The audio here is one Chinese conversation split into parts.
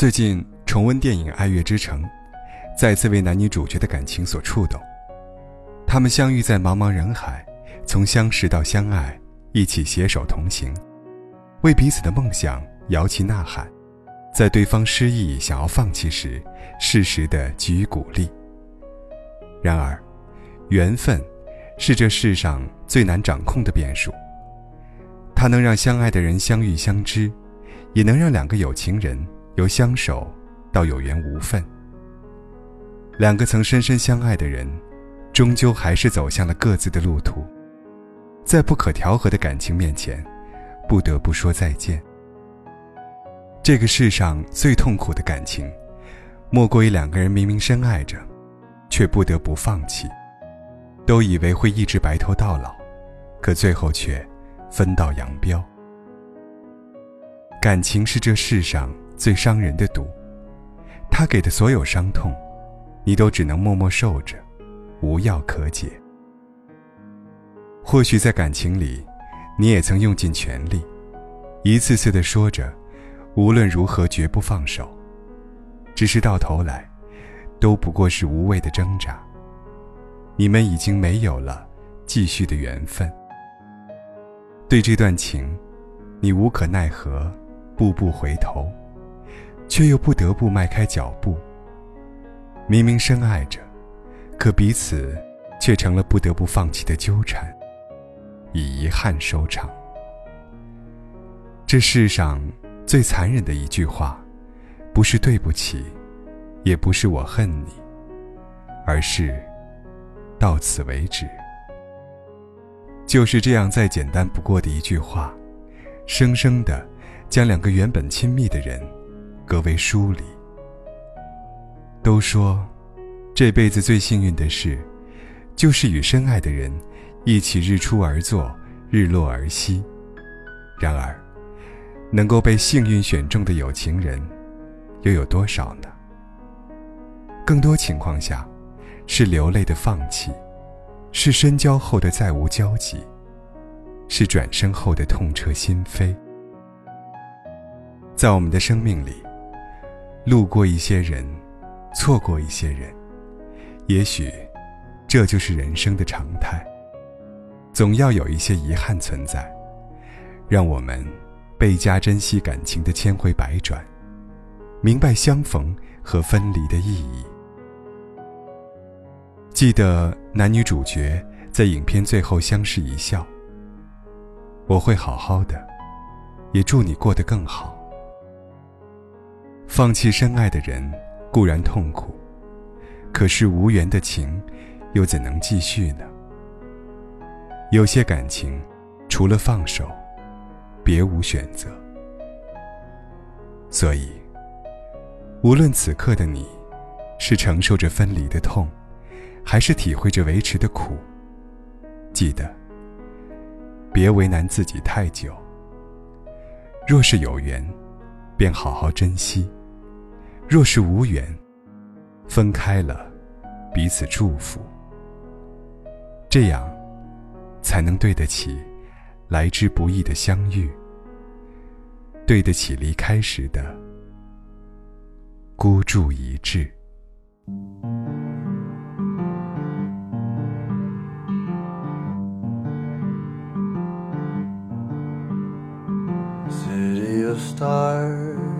最近重温电影《爱乐之城》，再次为男女主角的感情所触动。他们相遇在茫茫人海，从相识到相爱，一起携手同行，为彼此的梦想摇旗呐喊，在对方失意想要放弃时，适时的给予鼓励。然而，缘分是这世上最难掌控的变数。它能让相爱的人相遇相知，也能让两个有情人由相守到有缘无分。两个曾深深相爱的人，终究还是走向了各自的路途，在不可调和的感情面前，不得不说再见。这个世上最痛苦的感情，莫过于两个人明明深爱着，却不得不放弃，都以为会一直白头到老，可最后却……分道扬镳，感情是这世上最伤人的毒，他给的所有伤痛，你都只能默默受着，无药可解。或许在感情里，你也曾用尽全力，一次次的说着，无论如何绝不放手，只是到头来，都不过是无谓的挣扎。你们已经没有了继续的缘分。对这段情，你无可奈何，步步回头，却又不得不迈开脚步。明明深爱着，可彼此却成了不得不放弃的纠缠，以遗憾收场。这世上最残忍的一句话，不是对不起，也不是我恨你，而是到此为止。就是这样，再简单不过的一句话，生生的将两个原本亲密的人格为疏离。都说，这辈子最幸运的事，就是与深爱的人一起日出而作，日落而息。然而，能够被幸运选中的有情人，又有多少呢？更多情况下，是流泪的放弃。是深交后的再无交集，是转身后的痛彻心扉。在我们的生命里，路过一些人，错过一些人，也许这就是人生的常态。总要有一些遗憾存在，让我们倍加珍惜感情的千回百转，明白相逢和分离的意义。记得男女主角在影片最后相视一笑。我会好好的，也祝你过得更好。放弃深爱的人固然痛苦，可是无缘的情又怎能继续呢？有些感情，除了放手，别无选择。所以，无论此刻的你，是承受着分离的痛。还是体会着维持的苦。记得，别为难自己太久。若是有缘，便好好珍惜；若是无缘，分开了，彼此祝福。这样，才能对得起来之不易的相遇，对得起离开时的孤注一掷。stars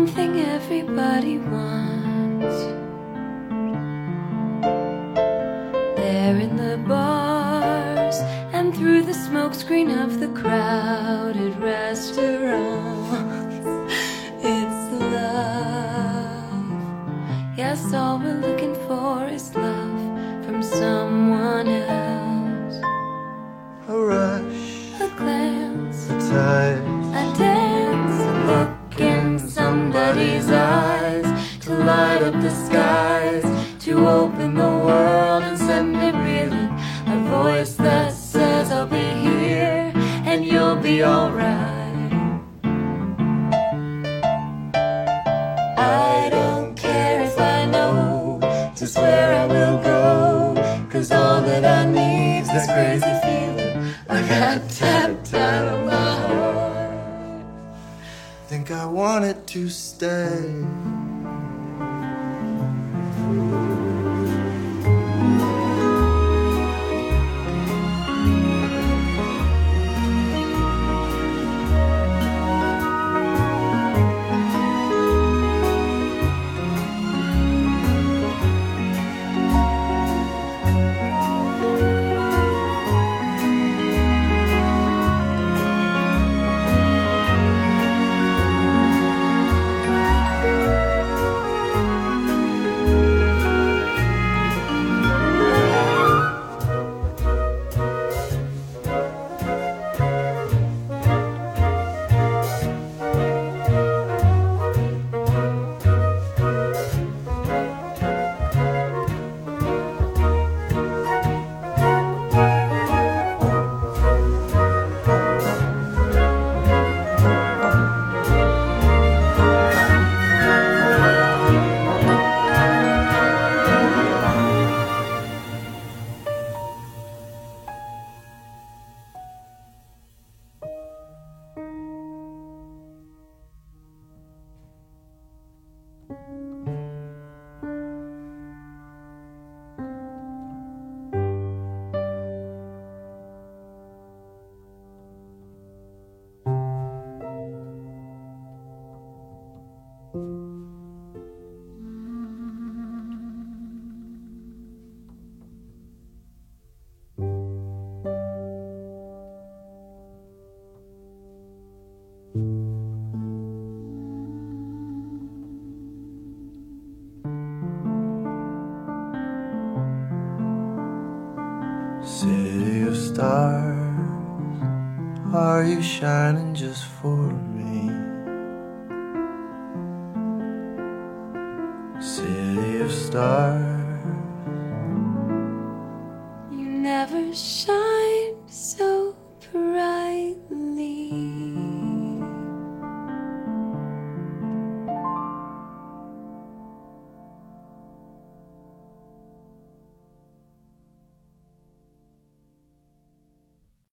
one thing everybody wants. There in the bars and through the smokescreen of the crowded restaurants, it's love. Yes, all we're looking for is love from someone. all that I need. This crazy feeling I got tapped out of my heart. Think I wanted to stay. Are you shining just for me? City of stars, You never shine.